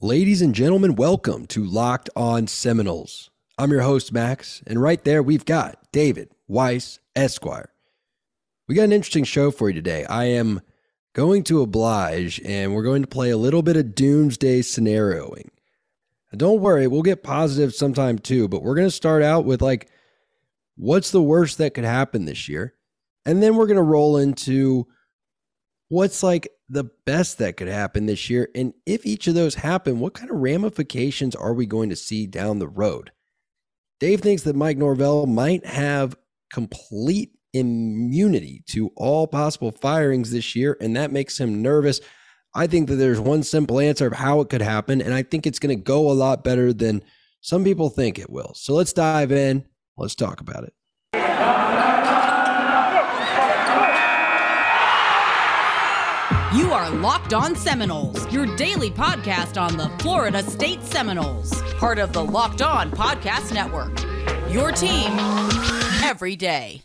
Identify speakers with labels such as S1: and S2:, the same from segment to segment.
S1: Ladies and gentlemen, welcome to Locked On Seminoles. I'm your host, Max, and right there we've got David Weiss, Esquire. We got an interesting show for you today. I am going to oblige, and we're going to play a little bit of doomsday scenarioing. And don't worry, we'll get positive sometime too, but we're going to start out with like, what's the worst that could happen this year? And then we're going to roll into what's like the best that could happen this year? And if each of those happen, what kind of ramifications are we going to see down the road? Dave thinks that Mike Norvell might have complete immunity to all possible firings this year, and that makes him nervous. I think that there's one simple answer of how it could happen, and I think it's going to go a lot better than some people think it will. So let's dive in. Let's talk about it.
S2: You are Locked On Seminoles, your daily podcast on the Florida State Seminoles, part of the Locked On Podcast Network. Your team every day.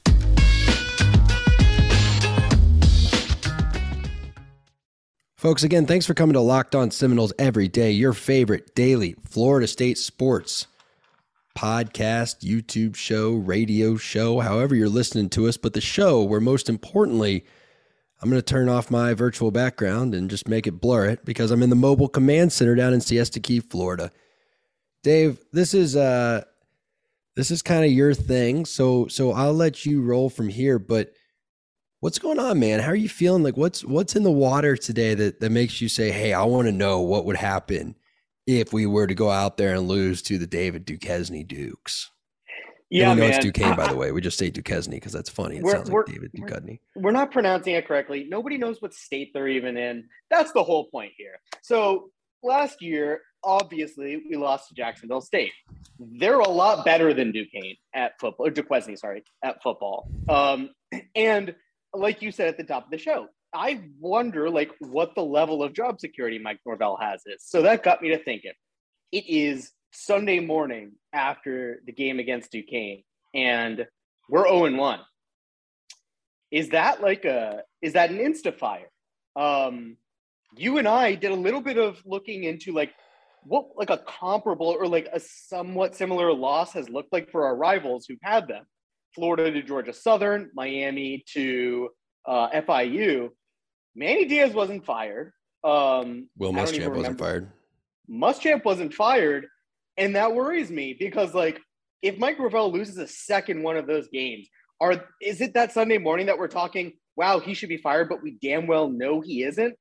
S1: Folks, again, thanks for coming to Locked On Seminoles every day, your favorite daily Florida State sports podcast, YouTube show, radio show, however you're listening to us, but the show where most importantly, I'm going to turn off my virtual background and just make it blur it because I'm in the mobile command center down in Siesta Key, Florida. Dave, this is uh this is kind of your thing, so so I'll let you roll from here, but what's going on, man? How are you feeling? Like what's what's in the water today that that makes you say, "Hey, I want to know what would happen if we were to go out there and lose to the David Duquesne Dukes?" Yeah, and we know man. it's Duquesne, by the way. We just say Duquesne because that's funny. It we're, sounds like David Duquesne.
S3: We're not pronouncing it correctly. Nobody knows what state they're even in. That's the whole point here. So last year, obviously, we lost to Jacksonville State. They're a lot better than Duquesne at football, or Duquesne, sorry, at football. Um, and like you said at the top of the show, I wonder like what the level of job security Mike Norvell has is. So that got me to thinking. It is Sunday morning after the game against Duquesne, and we're 0 1. Is that like a is that an insta fire? Um, you and I did a little bit of looking into like what like a comparable or like a somewhat similar loss has looked like for our rivals who've had them. Florida to Georgia Southern, Miami to uh, FIU. Manny Diaz wasn't fired. Um,
S1: Will Muschamp wasn't fired.
S3: Muschamp wasn't fired, and that worries me because like if Mike Norvell loses a second one of those games, are is it that Sunday morning that we're talking, wow, he should be fired, but we damn well know he isn't?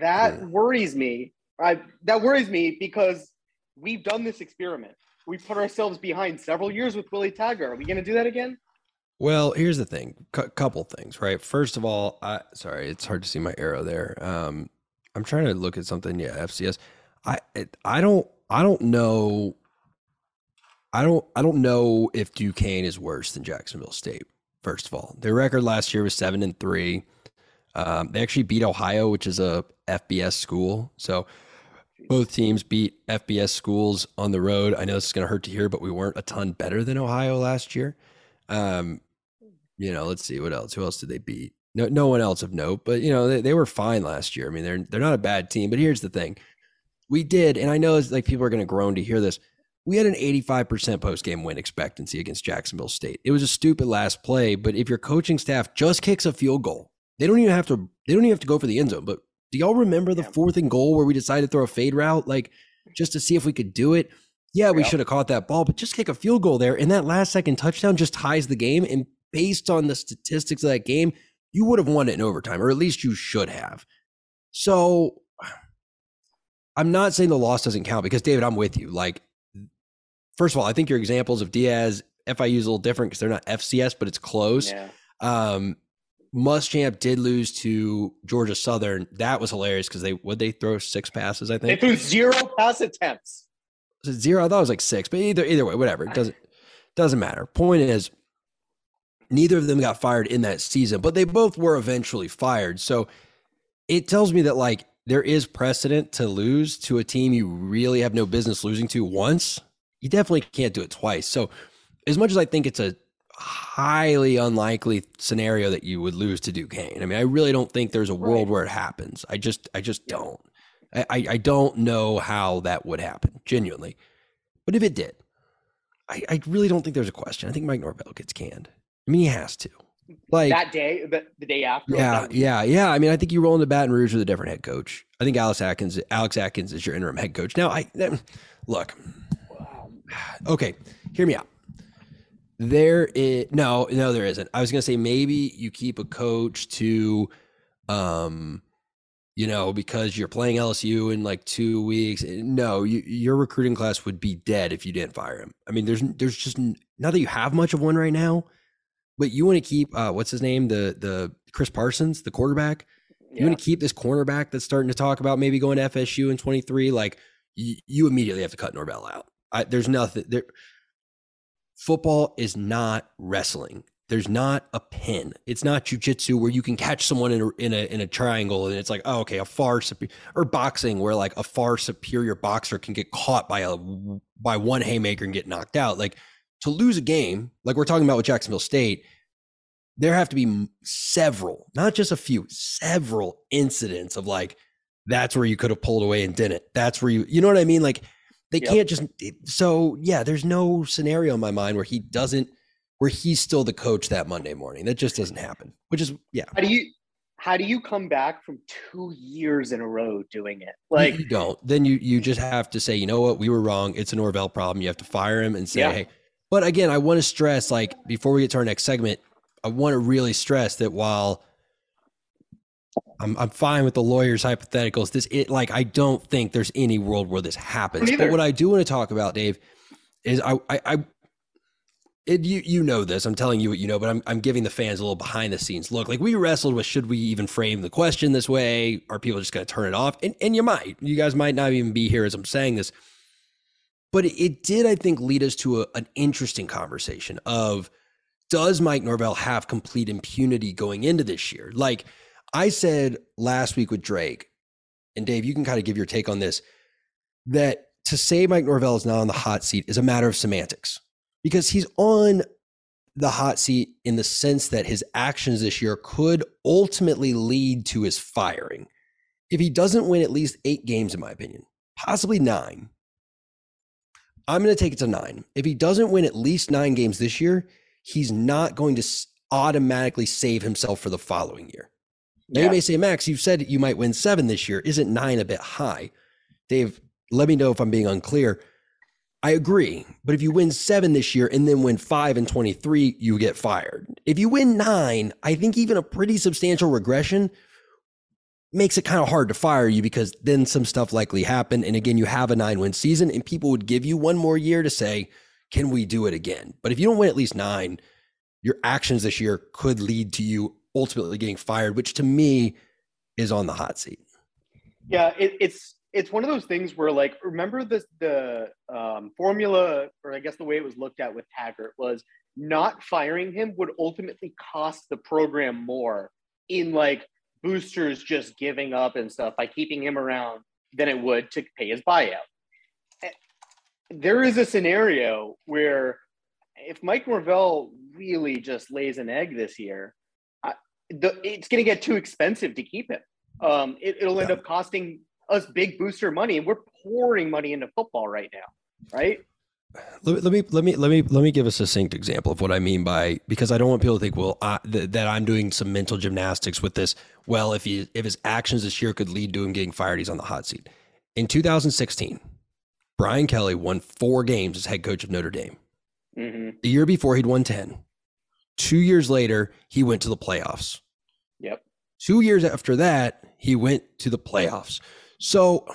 S3: That yeah. worries me. I, that worries me because we've done this experiment. We put ourselves behind several years with Willie Taggart. Are we going to do that again?
S1: Well, here's the thing. C- couple things, right? First of all, I sorry, it's hard to see my arrow there. Um, I'm trying to look at something. Yeah, FCS. I it, I don't I don't know. I don't. I don't know if Duquesne is worse than Jacksonville State. First of all, their record last year was seven and three. Um, they actually beat Ohio, which is a FBS school. So both teams beat FBS schools on the road. I know this is going to hurt to hear, but we weren't a ton better than Ohio last year. Um, you know, let's see what else. Who else did they beat? No, no one else of note. But you know, they, they were fine last year. I mean, they're they're not a bad team. But here's the thing: we did, and I know it's like people are going to groan to hear this. We had an 85% post game win expectancy against Jacksonville State. It was a stupid last play, but if your coaching staff just kicks a field goal, they don't even have to. They don't even have to go for the end zone. But do y'all remember the fourth and goal where we decided to throw a fade route, like just to see if we could do it? Yeah, we yep. should have caught that ball, but just kick a field goal there, and that last second touchdown just ties the game. And based on the statistics of that game, you would have won it in overtime, or at least you should have. So I'm not saying the loss doesn't count because David, I'm with you. Like, first of all, I think your examples of Diaz, FIU is a little different because they're not FCS, but it's close. Yeah. Um, Muschamp did lose to Georgia Southern. That was hilarious because they would they throw six passes. I think
S3: they threw zero pass attempts.
S1: zero? I thought it was like six, but either either way, whatever. It doesn't doesn't matter. Point is, neither of them got fired in that season, but they both were eventually fired. So it tells me that like there is precedent to lose to a team you really have no business losing to once. You definitely can't do it twice. So, as much as I think it's a highly unlikely scenario that you would lose to Duquesne, I mean, I really don't think there's a world where it happens. I just, I just don't. I, I don't know how that would happen, genuinely. But if it did, I, I really don't think there's a question. I think Mike Norvell gets canned. I mean, he has to. Like
S3: that day, the, the day after.
S1: Yeah, yeah, yeah. I mean, I think you roll into Baton Rouge with a different head coach. I think Alex Atkins, Alex Atkins is your interim head coach. Now, I look. Okay, hear me out. There is no, no, there isn't. I was gonna say maybe you keep a coach to, um, you know, because you're playing LSU in like two weeks. No, you, your recruiting class would be dead if you didn't fire him. I mean, there's there's just not that you have much of one right now, but you want to keep uh, what's his name, the the Chris Parsons, the quarterback. You want to keep this cornerback that's starting to talk about maybe going to FSU in 23. Like you, you immediately have to cut Norvell out. I, there's nothing there. Football is not wrestling. There's not a pin. It's not jujitsu where you can catch someone in a, in a in a triangle and it's like, oh, okay, a far superior or boxing where like a far superior boxer can get caught by a by one haymaker and get knocked out. Like to lose a game, like we're talking about with Jacksonville State, there have to be several, not just a few, several incidents of like that's where you could have pulled away and didn't. That's where you, you know what I mean? Like they yep. can't just. So yeah, there's no scenario in my mind where he doesn't where he's still the coach that Monday morning. That just doesn't happen. Which is yeah.
S3: How do you how do you come back from two years in a row doing it? Like
S1: you don't. Then you you just have to say, you know what, we were wrong. It's an Norvell problem. You have to fire him and say, yeah. hey. But again, I want to stress, like before we get to our next segment, I want to really stress that while I'm I'm fine with the lawyer's hypotheticals, this it like I don't think there's any world where this happens. But what I do want to talk about, Dave, is I I, I it, you you know this. I'm telling you what you know, but I'm I'm giving the fans a little behind the scenes look. Like we wrestled with should we even frame the question this way? Are people just going to turn it off? And and you might. You guys might not even be here as I'm saying this. But it, did, I think, lead us to a, an interesting conversation of does Mike Norvell have complete impunity going into this year? Like I said last week with Drake, and Dave, you can kind of give your take on this, that to say Mike Norvell is not on the hot seat is a matter of semantics because he's on the hot seat in the sense that his actions this year could ultimately lead to his firing. If he doesn't win at least eight games, in my opinion, possibly nine, I'm going to take it to nine. If he doesn't win at least nine games this year, he's not going to automatically save himself for the following year. Now, yeah. you may say, Max, you've said you might win seven this year. Isn't nine a bit high? Dave, let me know if I'm being unclear. I agree. But if you win seven this year and then win five and 23, you get fired. If you win nine, I think even a pretty substantial regression makes it kind of hard to fire you because then some stuff likely happened. And again, you have a nine win season and people would give you one more year to say, can we do it again? But if you don't win at least nine, your actions this year could lead to you ultimately getting fired, which to me is on the hot seat.
S3: Yeah, it, it's it's one of those things where like remember the the um, formula or I guess the way it was looked at with Taggart was not firing him would ultimately cost the program more in like boosters just giving up and stuff by keeping him around than it would to pay his buyout. There is a scenario where if Mike Norvell really just lays an egg this year, the, it's going to get too expensive to keep him. Um, it, will end up costing us big booster money, and we're pouring money into football right now, right?
S1: Let, let me let me let me let me give a succinct example of what I mean by because I don't want people to think well I, th- that I'm doing some mental gymnastics with this. Well, if he if his actions this year could lead to him getting fired, he's on the hot seat. In 2016, Brian Kelly won four games as head coach of Notre Dame. Mm-hmm. The year before, he'd won ten. Two years later, he went to the playoffs.
S3: Yep.
S1: Two years after that, he went to the playoffs. So,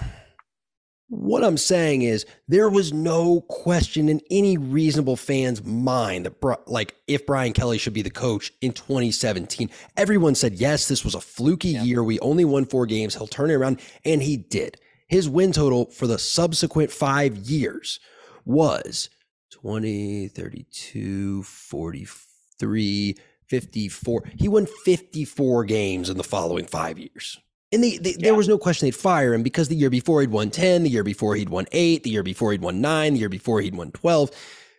S1: what I'm saying is, there was no question in any reasonable fan's mind that, like, if Brian Kelly should be the coach in 2017. Everyone said, yes, this was a fluky yeah. year. We only won four games. He'll turn it around. And he did. His win total for the subsequent five years was 20, 32, 43, 54. He won 54 games in the following five years. And they, they, yeah. there was no question they'd fire him because the year before he'd won 10, the year before he'd won eight, the year before he'd won nine, the year before he'd won 12,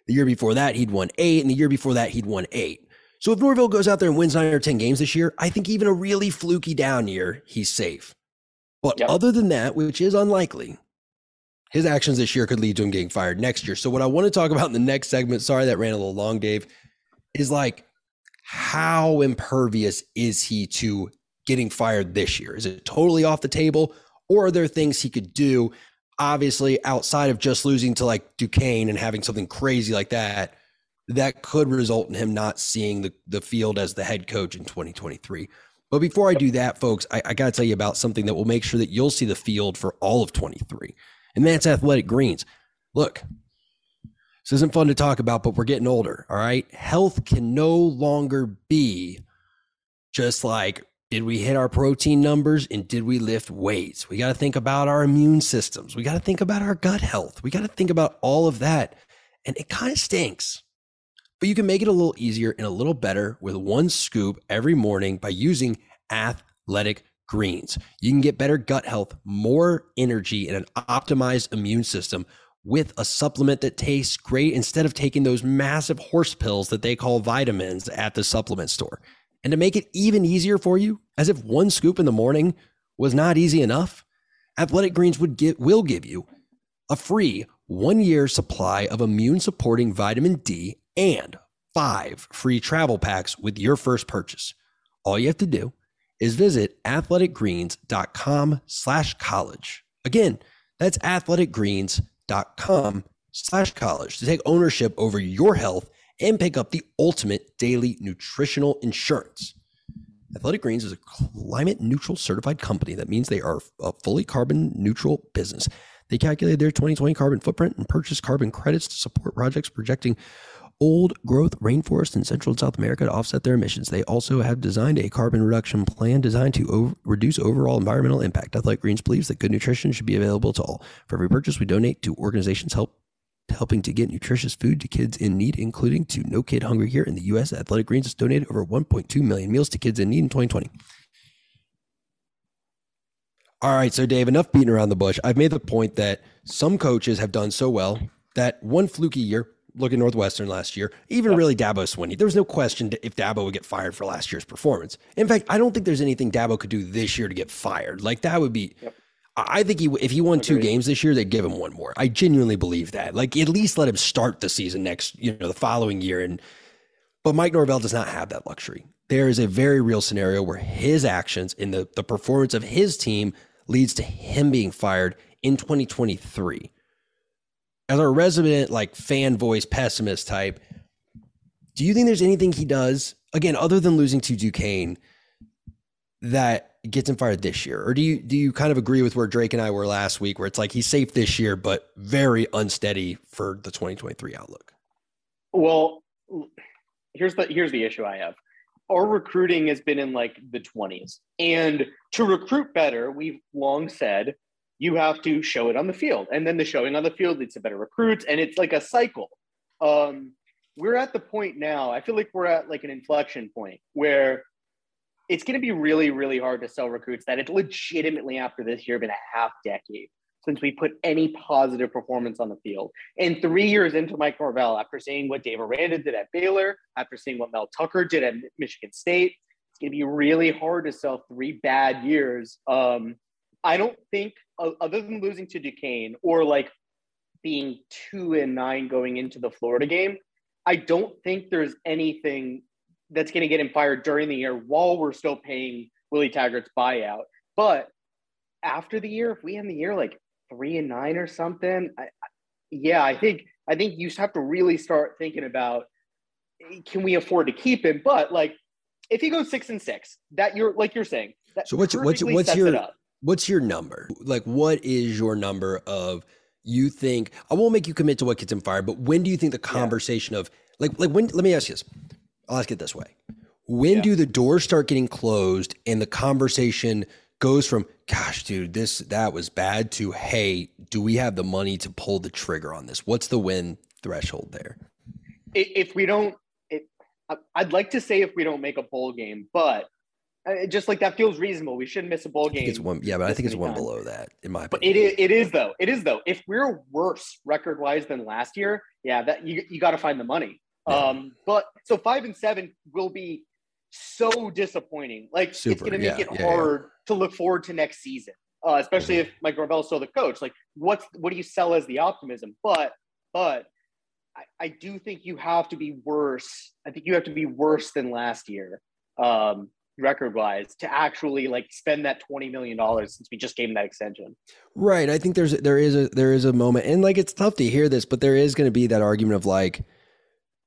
S1: the year before that he'd won eight, and the year before that he'd won eight. So if Norvell goes out there and wins nine or 10 games this year, I think even a really fluky down year, he's safe. But
S3: Yep.
S1: other than that, which is unlikely, his actions this year could lead to him getting fired next year. So what I want to talk about in the next segment, sorry that ran a little long, Dave, is like how impervious is he to getting fired this year? Is it totally off the table? Or are there things he could do, obviously, outside of just losing to like Duquesne and having something crazy like that, that could result in him not seeing the, the field as the head coach in 2023? But before I do that, folks, I, I got to tell you about something that will make sure that you'll see the field for all of 23, and that's Athletic Greens. Look, this isn't fun to talk about, but we're getting older. All right. Health can no longer be just like, did we hit our protein numbers and did we lift weights? We got to think about our immune systems. We got to think about our gut health. We got to think about all of that. And it kind of stinks. But you can make it a little easier and a little better with one scoop every morning by using Athletic Greens. You can get better gut health, more energy, and an optimized immune system with a supplement that tastes great instead of taking those massive horse pills that they call vitamins at the supplement store. And to make it even easier for you, as if one scoop in the morning was not easy enough, Athletic Greens would get will give you a free one year supply of immune supporting vitamin D and five free travel packs with your first purchase. All you have to do is visit athleticgreens.com slash college. Again, that's athleticgreens.com slash college to take ownership over your health and pick up the ultimate daily nutritional insurance. Athletic Greens is a climate neutral certified company. That means they are a fully carbon neutral business. They calculated their 2020 carbon footprint and purchased carbon credits to support projects projecting old growth rainforests in Central and South America to offset their emissions. They also have designed a carbon reduction plan designed to over, reduce overall environmental impact. Athletic Greens believes that good nutrition should be available to all. For every purchase, we donate to organizations help helping to get nutritious food to kids in need, including to No Kid Hungry here in the U.S. Athletic Greens has donated over 1.2 million meals to kids in need in 2020. All right, so Dave, enough beating around the bush. I've made the point that some coaches have done so well that one fluky year, look at Northwestern last year, even really Dabo Swinney, there was no question if Dabo would get fired for last year's performance. In fact, I don't think there's anything Dabo could do this year to get fired. Like that would be.
S3: Yep.
S1: I think he, if he won two games this year, they'd give him one more. I genuinely believe that. Like at least let him start the season next, you know, the following year. And but Mike Norvell does not have that luxury. There is a very real scenario where his actions in the the performance of his team leads to him being fired in 2023. As our resident like fan voice pessimist type, do you think there's anything he does again other than losing to Duquesne that gets him fired this year? Or do you do you kind of agree with where Drake and I were last week where it's like he's safe this year but very unsteady for the 2023 outlook?
S3: Well, here's the here's the issue I have. Our recruiting has been in like the 20s. And to recruit better, we've long said you have to show it on the field. And then the showing on the field leads to better recruits. And it's like a cycle. Um, we're at the point now, I feel like we're at like an inflection point where it's going to be really, really hard to sell recruits that it's legitimately after this year been a half decade since we put any positive performance on the field. And three years into Mike Norvell, after seeing what Dave Aranda did at Baylor, after seeing what Mel Tucker did at Michigan State, it's going to be really hard to sell three bad years. Um, I don't think, other than losing to Duquesne or like being two and nine going into the Florida game, I don't think there's anything that's going to get him fired during the year while we're still paying Willie Taggart's buyout. But after the year, if we end the year like three and nine or something, I, yeah, I think I think you have to really start thinking about can we afford to keep him? But like, if he goes six and six, that you're like you're saying.
S1: So what's what's what's your what's your number? Like what is your number of you think I won't make you commit to what gets him fired, but when do you think the conversation of like like when let me ask you this. I'll ask it this way. When
S3: Yeah.
S1: do the doors start getting closed and the conversation goes from gosh dude this that was bad to hey do we have the money to pull the trigger on this what's the win threshold there
S3: if we don't, it, I'd like to say if we don't make a bowl game, but uh, just like that feels reasonable. We shouldn't miss a bowl game.
S1: it's one yeah but i think it's one
S3: times.
S1: below that in my
S3: But
S1: opinion
S3: it is, it is though. It is though. If we're worse record wise than last year, yeah, that you you got to find the money.
S1: Yeah.
S3: Um, but so five and seven will be so disappointing. Like
S1: Super,
S3: it's going to make
S1: yeah,
S3: it
S1: yeah, yeah.
S3: hard to look forward to next season. uh, especially if Mike is still the coach. Like, what's what do you sell as the optimism? But but I, I do think you have to be worse. I think you have to be worse than last year, um, record wise, to actually like spend that twenty million dollars since we just gave him that extension.
S1: Right. I think there's there is a there is a moment, and like it's tough to hear this, but there is going to be that argument of like,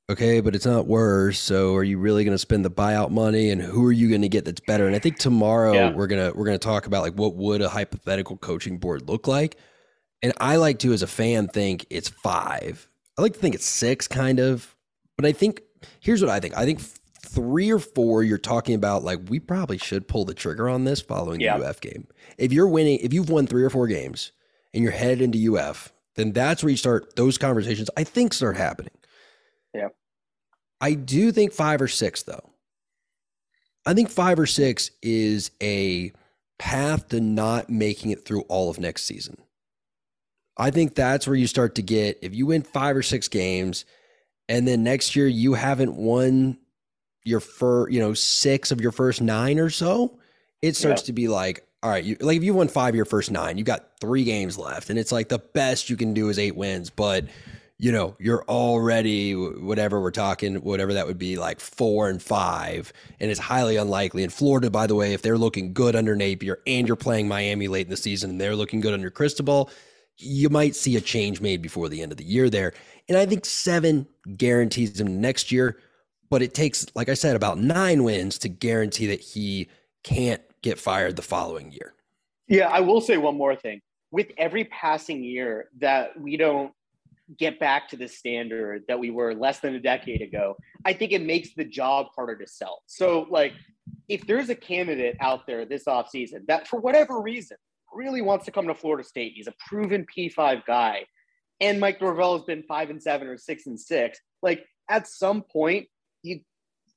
S1: okay, but it's not worse. So are you really going to spend the buyout money, and who are you going to get that's better? And I think tomorrow
S3: Yeah.
S1: we're gonna we're gonna talk about like what would a hypothetical coaching board look like. And I like to, as a fan, think it's five. I like to think it's six, kind of. But I think here's what I think. I think three or four, you're talking about like we probably should pull the trigger on this following
S3: Yeah.
S1: the UF game. If you're winning, if you've won three or four games and you're headed into UF, then that's where you start those conversations. I think start happening. I do think five or six though. I think five or six is a path to not making it through all of next season. I think that's where you start to get if you win five or six games, and then next year you haven't won your first, you know, six of your first nine or so. It starts
S3: Yeah.
S1: to be like, all right, you, like if you won five of your first nine, you got three games left, and it's like the best you can do is eight wins, but you know you're already whatever we're talking, whatever that would be, like four and five, and it's highly unlikely. And Florida, by the way, if they're looking good under Napier, and you're playing Miami late in the season, and they're looking good under Cristobal, you might see a change made before the end of the year there. And I think seven guarantees him next year, but it takes, like I said, about nine wins to guarantee that he can't get fired the following year.
S3: Yeah, I will say one more thing. With every passing year that we don't get back to the standard that we were less than a decade ago, I think it makes the job harder to sell. So, like, if there's a candidate out there this offseason that, for whatever reason, really wants to come to Florida State, he's a proven P5 guy, and Mike Norvell has been five and seven or six and six, like, at some point, you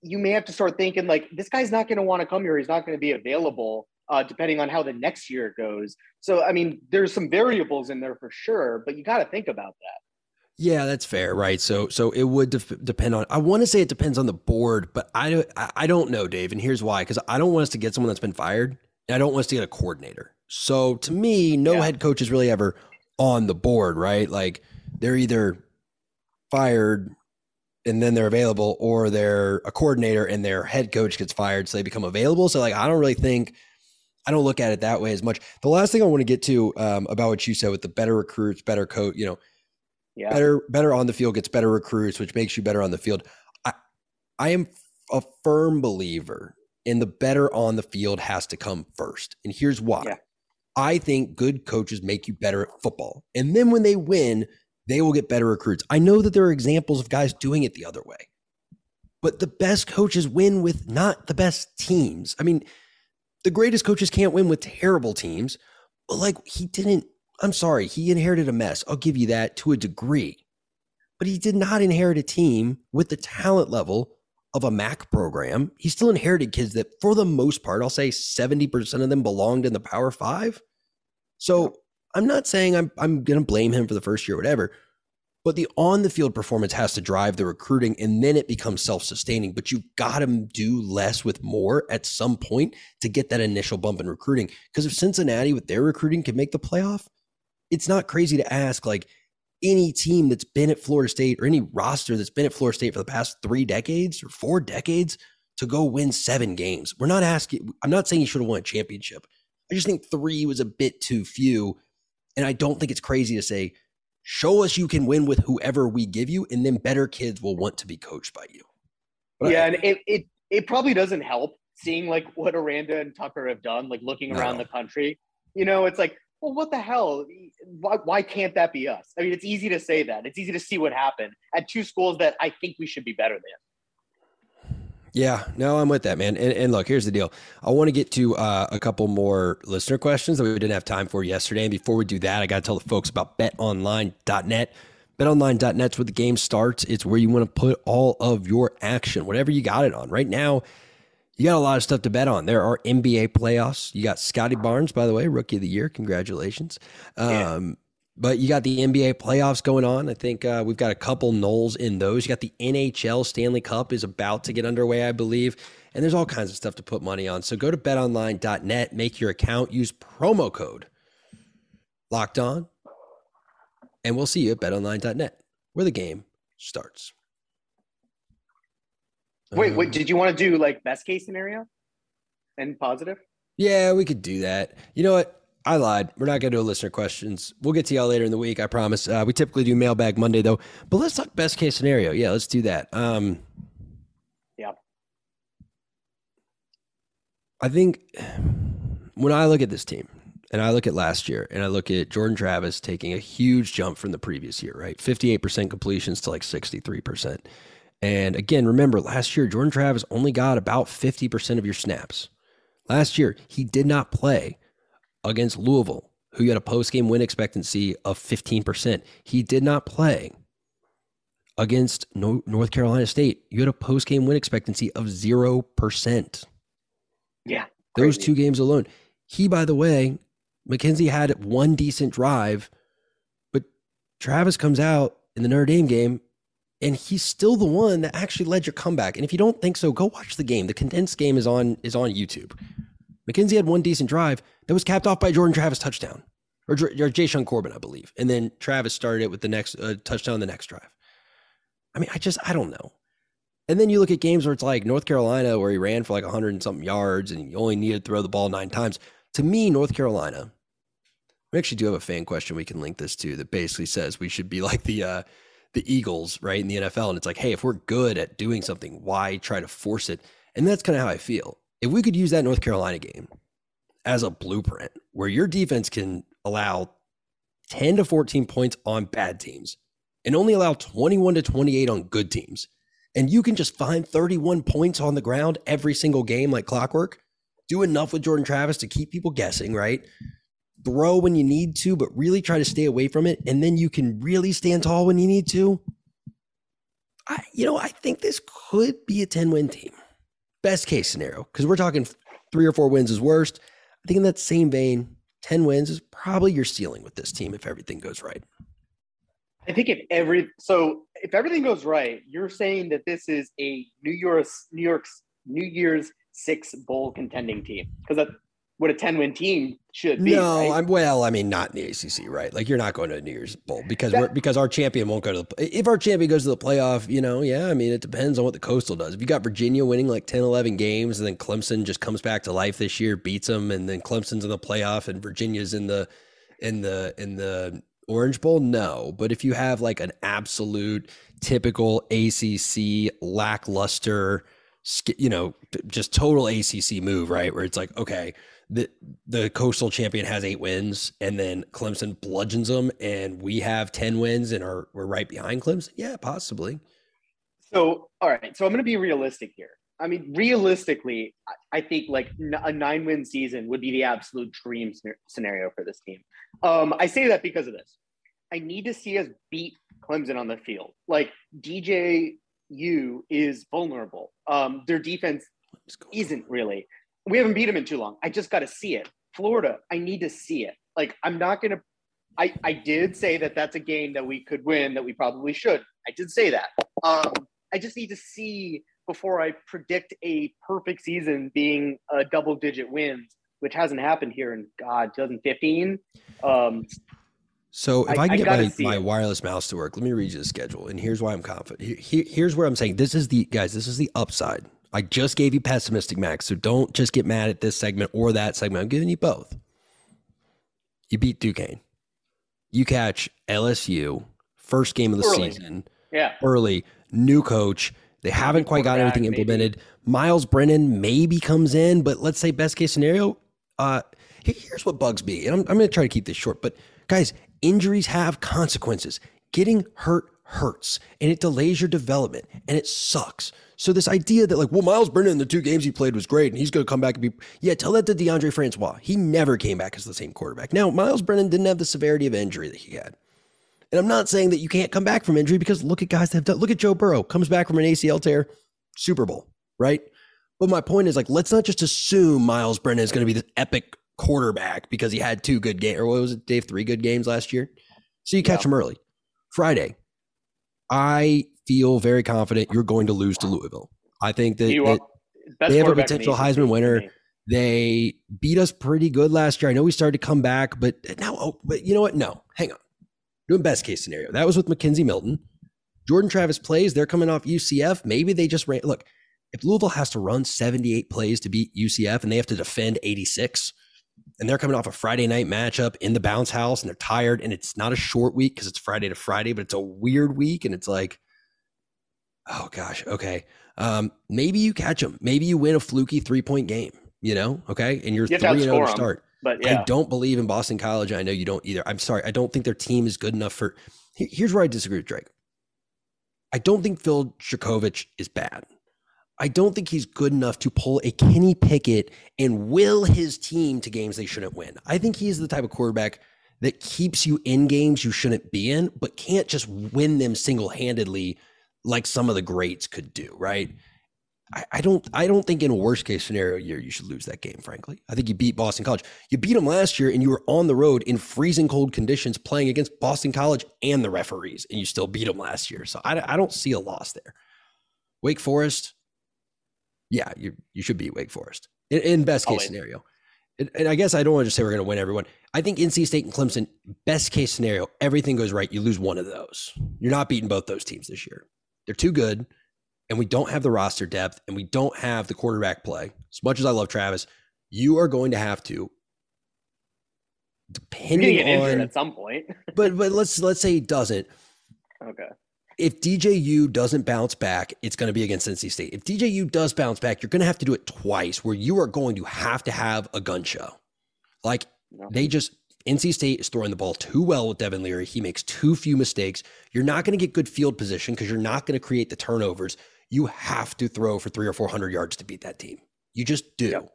S3: you may have to start thinking like this guy's not going to want to come here. He's not going to be available uh, depending on how the next year goes. So I mean, there's some variables in there for sure, but you got to think about that.
S1: Yeah, that's fair, right? So, so it would def- depend on. I want to say it depends on the board, but I don't. I I don't know, Dave, and here's why: because I don't want us to get someone that's been fired, and I don't want us to get a coordinator. So, to me, no
S3: Yeah.
S1: head coach is really ever on the board, right? Like they're either fired and then they're available, or they're a coordinator and their head coach gets fired, so they become available. So, like, I don't really think. I don't look at it that way as much. The last thing I want to get to um, about what you said with the better recruits, better coach, you know,
S3: Yeah.
S1: better better on the field gets better recruits, which makes you better on the field. I I am a firm believer in the better on the field has to come first. And here's why.
S3: Yeah.
S1: I think good coaches make you better at football. And then when they win, they will get better recruits. I know that there are examples of guys doing it the other way. But the best coaches win with not the best teams. I mean, the greatest coaches can't win with terrible teams. But like he didn't I'm sorry, he inherited a mess. I'll give you that to a degree. But he did not inherit a team with the talent level of a MAC program. He still inherited kids that, for the most part, I'll say 70% of them belonged in the Power Five. So I'm not saying I'm, I'm going to blame him for the first year, or whatever. But the on the field performance has to drive the recruiting and then it becomes self sustaining. But you've got to do less with more at some point to get that initial bump in recruiting. Because if Cincinnati with their recruiting can make the playoff, it's not crazy to ask like any team that's been at Florida State or any roster that's been at Florida State for the past three decades or four decades to go win seven games. We're not asking, I'm not saying you should have won a championship. I just think three was a bit too few. And I don't think it's crazy to say, show us you can win with whoever we give you, and then better kids will want to be coached by you. But
S3: yeah,
S1: I-
S3: and it, it it probably doesn't help seeing like what Aranda and Tucker have done, like looking around the country. You know, it's like, well, what the hell? Why, why can't that be us? I mean, it's easy to say that. It's easy to see what happened at two schools that I think we should be better than.
S1: Yeah, no, I'm with that, man. And, and look, here's the deal. I want to get to uh, a couple more listener questions that we didn't have time for yesterday. And before we do that, I got to tell the folks about betonline.net. BetOnline.net's where the game starts. It's where you want to put all of your action, whatever you got it on. Right now, you got a lot of stuff to bet on. There are NBA playoffs. You got Scottie Barnes, by the way, rookie of the year. Congratulations.
S3: Yeah.
S1: Um, but you got the NBA playoffs going on. I think uh, we've got a couple Noles in those. You got the NHL Stanley Cup is about to get underway, I believe. And there's all kinds of stuff to put money on. So go to betonline.net, make your account, use promo code locked on, and we'll see you at betonline.net where the game starts.
S3: Wait, wait,
S1: Um,
S3: did you want to do like best case scenario and positive?
S1: Yeah, we could do that. You know what? I lied. We're not going to do listener questions. We'll get to y'all later in the week. I promise. Uh, we typically do mailbag Monday though, but let's talk best case scenario. Yeah, let's do that. Um,
S3: Yeah.
S1: I think when I look at this team and I look at last year and I look at Jordan Travis taking a huge jump from the previous year, right? 58% completions to like 63%. And again, remember last year, Jordan Travis only got about 50% of your snaps. Last year, he did not play against Louisville, who had a post game win expectancy of 15%. He did not play against North Carolina State. You had a post game win expectancy of 0%.
S3: Yeah.
S1: Those
S3: Crazy.
S1: two games alone. He, by the way, McKenzie had one decent drive, but Travis comes out in the Notre Dame game and he's still the one that actually led your comeback. And if you don't think so, go watch the game. The condensed game is on is on YouTube. McKenzie had one decent drive that was capped off by Jordan Travis touchdown or, or Jashaun Corbin, I believe. And then Travis started it with the next uh, touchdown the next drive. I mean, I just I don't know. And then you look at games where it's like North Carolina, where he ran for like 100 and something yards and you only needed to throw the ball nine times. To me, North Carolina, we actually do have a fan question we can link this to that basically says we should be like the uh, the Eagles, right, in the NFL. And it's like, hey, if we're good at doing something, why try to force it? And that's kind of how I feel. If we could use that North Carolina game as a blueprint where your defense can allow 10 to 14 points on bad teams and only allow 21 to 28 on good teams, and you can just find 31 points on the ground every single game like clockwork, do enough with Jordan Travis to keep people guessing, right? Throw when you need to, but really try to stay away from it. And then you can really stand tall when you need to. I, you know, I think this could be a 10 win team. Best case scenario, because we're talking three or four wins is worst. I think in that same vein, 10 wins is probably your ceiling with this team if everything goes right.
S3: I think if every so if everything goes right, you're saying that this is a New Year's New York's New Year's six bowl contending team because what a ten win team should be.
S1: no,
S3: right?
S1: I'm well. I mean, not in the ACC, right? Like you're not going to a New Year's Bowl because
S3: That-
S1: we're, because our champion won't go to the. If our champion goes to the playoff, you know, yeah. I mean, it depends on what the Coastal does. If you got Virginia winning like 10, 11 games, and then Clemson just comes back to life this year, beats them, and then Clemson's in the playoff, and Virginia's in the in the in the Orange Bowl, no. But if you have like an absolute typical ACC lackluster, you know, just total ACC move, right? Where it's like, okay, the the coastal champion has eight wins, and then Clemson bludgeons them, and we have ten wins, and are we're right behind Clemson. Yeah, possibly.
S3: So, all right. So I'm going to be realistic here. I mean, realistically, I- I think like a nine win season would be the absolute dream scenario for this team. Um, I say that because of this. I need to see us beat Clemson on the field. Like DJU is vulnerable. Um, their defense isn't really. We haven't beat them in too long. I just got to see it. Florida, I need to see it. Like I'm not gonna. I I did say that that's a game that we could win. That we probably should. I did say that. Um, I just need to see before I predict a perfect season being a double digit wins, which hasn't happened here in God 2015. Um,
S1: So if I,
S3: I-
S1: can
S3: I
S1: get my, my
S3: it.
S1: wireless mouse to work, let me read you the schedule. And here's why I'm confident. Here- here- here's where I'm saying this is the guys, this is the upside. I just gave you pessimistic max. So don't just get mad at this segment or that segment. I'm giving you both. You beat Duquesne. You catch LSU, first game of the
S3: Early.
S1: season,
S3: yeah,
S1: early, new coach. They haven't quite got everything
S3: maybe.
S1: implemented. Miles Brennan maybe comes in, but let's say best case scenario. Uh, here's what bugs me, and I'm, I'm going to try to keep this short. But guys, injuries have consequences. Getting hurt hurts, and it delays your development, and it sucks. So this idea that like, well, Miles Brennan in the two games he played was great, and he's going to come back and be yeah. Tell that to Deondre Francois. He never came back as the same quarterback. Now, Miles Brennan didn't have the severity of injury that he had. And I'm not saying that you can't come back from injury because look at guys that have done. Look at Joe Burrow comes back from an ACL tear, Super Bowl, right? But my point is like, let's not just assume Miles Brennan is going to be this epic quarterback because he had two good games, or what was it, Dave? Three good games last year. So you catch
S3: Yeah.
S1: him early. Friday, I feel very confident you're going to lose to Louisville. I think that, that they have a potential Heisman winner. They beat us pretty good last year. I know we started to come back, but now, oh, but you know what? No, hang on. Doing best case scenario. That was with McKenzie Milton. Jordan Travis plays. They're coming off UCF. Maybe they just ran. Look, if Louisville has to run 78 plays to beat UCF and they have to defend 86, and they're coming off a Friday night matchup in the bounce house and they're tired, and it's not a short week because it's Friday to Friday, but it's a weird week. And it's like, oh gosh, okay. Um, maybe you catch them. Maybe you win a fluky three point game you know, okay, and you're
S3: You
S1: three and zero to start.
S3: But yeah,
S1: I don't believe in Boston College. I know you don't either. I'm sorry. I don't think their team is good enough for. Here's where I disagree with Drake. I don't think Phil Jurkovec is bad. I don't think he's good enough to pull a Kenny Pickett and will his team to games they shouldn't win. I think he's the type of quarterback that keeps you in games you shouldn't be in, but can't just win them single handedly like some of the greats could do, right? I, don't I don't think in a worst case scenario year you should lose that game, frankly. I think you beat Boston College. You beat them last year and you were on the road in freezing cold conditions playing against Boston College and the referees, and you still beat them last year. So I, I don't see a loss there. Wake Forest, yeah, you you should beat Wake Forest in, in best case
S3: Always.
S1: scenario. And, and I guess I don't want to just say we're going to win everyone. I think NC State and Clemson, best case scenario, everything goes right. You lose one of those. You're not beating both those teams this year. They're too good, and we don't have the roster depth, and we don't have the quarterback play. As much as I love Travis, you are going to have to, depending
S3: injured
S1: on.
S3: at some point.
S1: But but let's let's say he doesn't.
S3: okay.
S1: If DJU doesn't bounce back, it's going to be against NC State. If DJU does bounce back, you're going to have to do it twice, where you are going to have to have a gun show. Like they just NC State is throwing the ball too well with Devin Leary. He makes too few mistakes. You're not going to get good field position because you're not going to create the turnovers. You have to throw for three or four hundred yards to beat that team. You just do.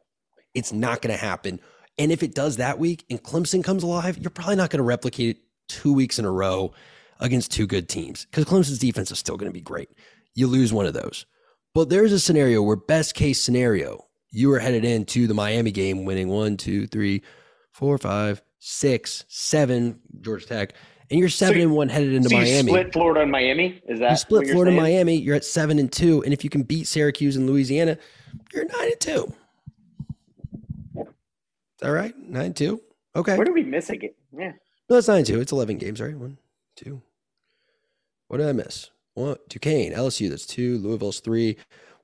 S1: It's not going to happen. And if it does that week and Clemson comes alive, you're probably not going to replicate it two weeks in a row against two good teams because Clemson's defense is still going to be great. You lose one of those. But there's a scenario where, best case scenario, you are headed into the Miami game winning one, two, three, four, five, six, seven, Georgia Tech, and you're seven
S3: you-
S1: and one headed into
S3: so you
S1: Miami.
S3: split Florida and Miami. Is that
S1: You split Florida and? Miami, you're at seven and two. And if you can beat Syracuse and Louisiana, you're nine and two. Is that right? Nine and two? Okay.
S3: Where did we miss a game? Yeah.
S1: No, it's nine and two. It's eleven games, right? One, two. What did I miss? One, Duquesne, LSU, that's two. Louisville's three.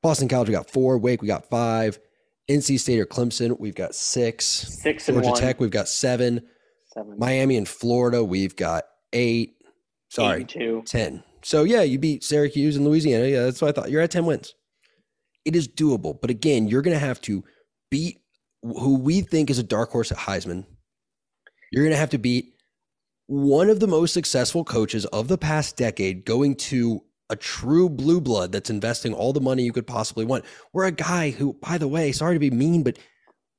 S1: Boston College, we got four. Wake, we got five. NC State or Clemson, we've got six.
S3: Six and
S1: Georgia
S3: one.
S1: Tech, we've got seven.
S3: seven.
S1: Miami and Florida, we've got eight.
S3: eight
S1: Sorry,
S3: and two.
S1: 10. So yeah, you beat Syracuse and Louisiana. Yeah, that's what I thought. You're at 10 wins. It is doable. But again, you're going to have to beat who we think is a dark horse at Heisman. You're going to have to beat one of the most successful coaches of the past decade going to a true blue blood that's investing all the money you could possibly want. We're a guy who, by the way, sorry to be mean, but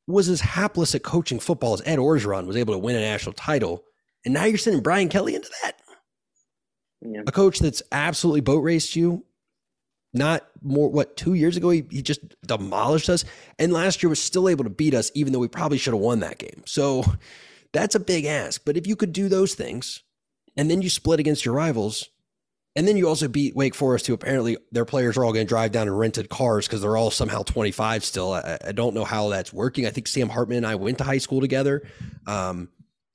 S1: was as hapless at coaching football as Ed Orgeron was able to win a national title. And now you're sending Brian Kelly into that
S3: Yeah.
S1: a coach that's absolutely boat raced you. Not more, what, two years ago, he, he just demolished us. And last year was still able to beat us, even though we probably should have won that game. So that's a big ask. But if you could do those things and then you split against your rivals, and then you also beat Wake Forest, who apparently their players are all going to drive down in rented cars because they're all somehow 25 still. I, I don't know how that's working. I think Sam Hartman and I went to high school together. Um,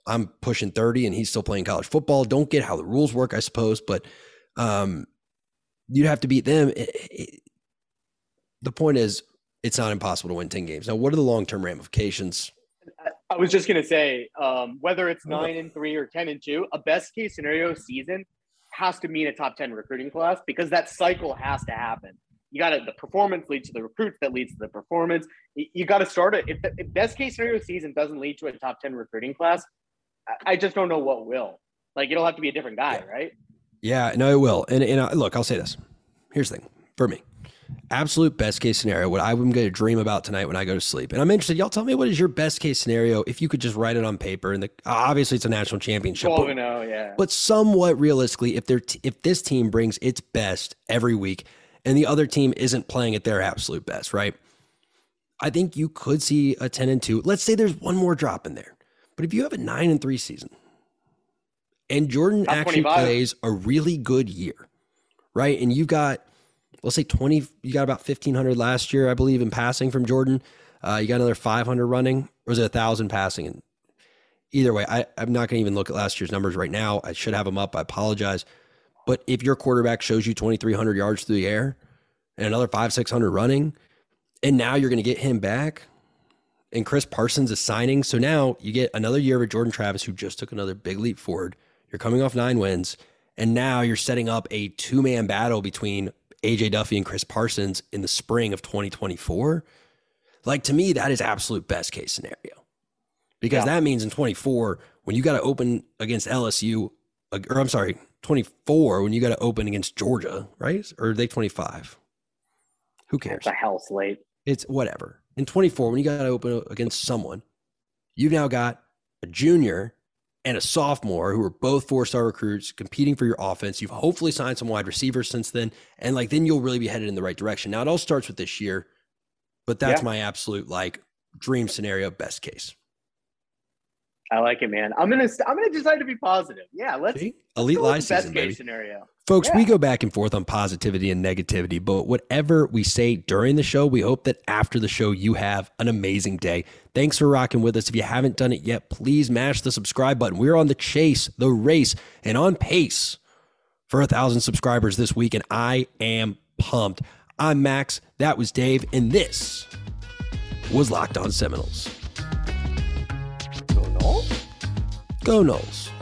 S1: I'm pushing 30 and he's still playing college football. Don't get how the rules work, I suppose, but um, you'd have to beat them. It- it- the point is, it's not impossible to win 10 games. Now, what are the long term ramifications?
S3: I was just gonna say, um, whether it's nine and three or ten and two, a best case scenario season has to mean a top ten recruiting class because that cycle has to happen. You got to the performance leads to the recruits that leads to the performance. You, you got to start it. If the if best case scenario season doesn't lead to a top ten recruiting class, I, I just don't know what will. Like it'll have to be a different guy,
S1: Yeah.
S3: right?
S1: Yeah, no, it will. And, and uh, look, I'll say this. Here's the thing for me absolute best case scenario, what I'm going to dream about tonight when I go to sleep. And I'm interested, y'all tell me what is your best case scenario if you could just write it on paper. And the, obviously, it's a national championship.
S3: Twelve
S1: but-
S3: and zero, yeah.
S1: but somewhat realistically, if they're t- if this team brings its best every week and the other team isn't playing at their absolute best, right? I think you could see a 10 and 2. Let's say there's one more drop in there. But if you have a 9 and 3 season and Jordan
S3: Top
S1: actually
S3: 25.
S1: plays a really good year, right? And you've got let's say 20 you got about 1500 last year, I believe in passing from Jordan. Uh, you got another 500 running, or was it a thousand passing? And either way, I, I'm not going to even look at last year's numbers right now. I should have them up. I apologize. But if your quarterback shows you 2,300 yards through the air and another five, 600 running, and now you're going to get him back, and Chris Parsons is signing. So now you get another year of Jordan Travis, who just took another big leap forward. You're coming off nine wins, and now you're setting up a two man battle between AJ Duffy and Chris Parsons in the spring of 2024. Like to me, that is absolute best case scenario because yeah. that means in 24, when you got to open against LSU, or I'm sorry, 24, when you got to open against Georgia, right? Or are they 25? Who cares?
S3: It's a hell slate.
S1: It's whatever. In 24, when you got to open against someone, you've now got a junior and a sophomore who are both four star recruits competing for your offense. You've hopefully signed some wide receivers since then. And like, then you'll really be headed in the right direction. Now, it all starts with this year, but that's yeah. my absolute like dream scenario, best case.
S3: I like it, man. I'm gonna I'm gonna decide to be positive. Yeah, let's
S1: See? elite live season, best
S3: case scenario.
S1: Folks,
S3: yeah.
S1: we go back and forth on positivity and negativity, but whatever we say during the show, we hope that after the show you have an amazing day. Thanks for rocking with us. If you haven't done it yet, please mash the subscribe button. We're on the chase, the race, and on pace for a thousand subscribers this week, and I am pumped. I'm Max. That was Dave, and this was Locked On Seminoles. Go Noles.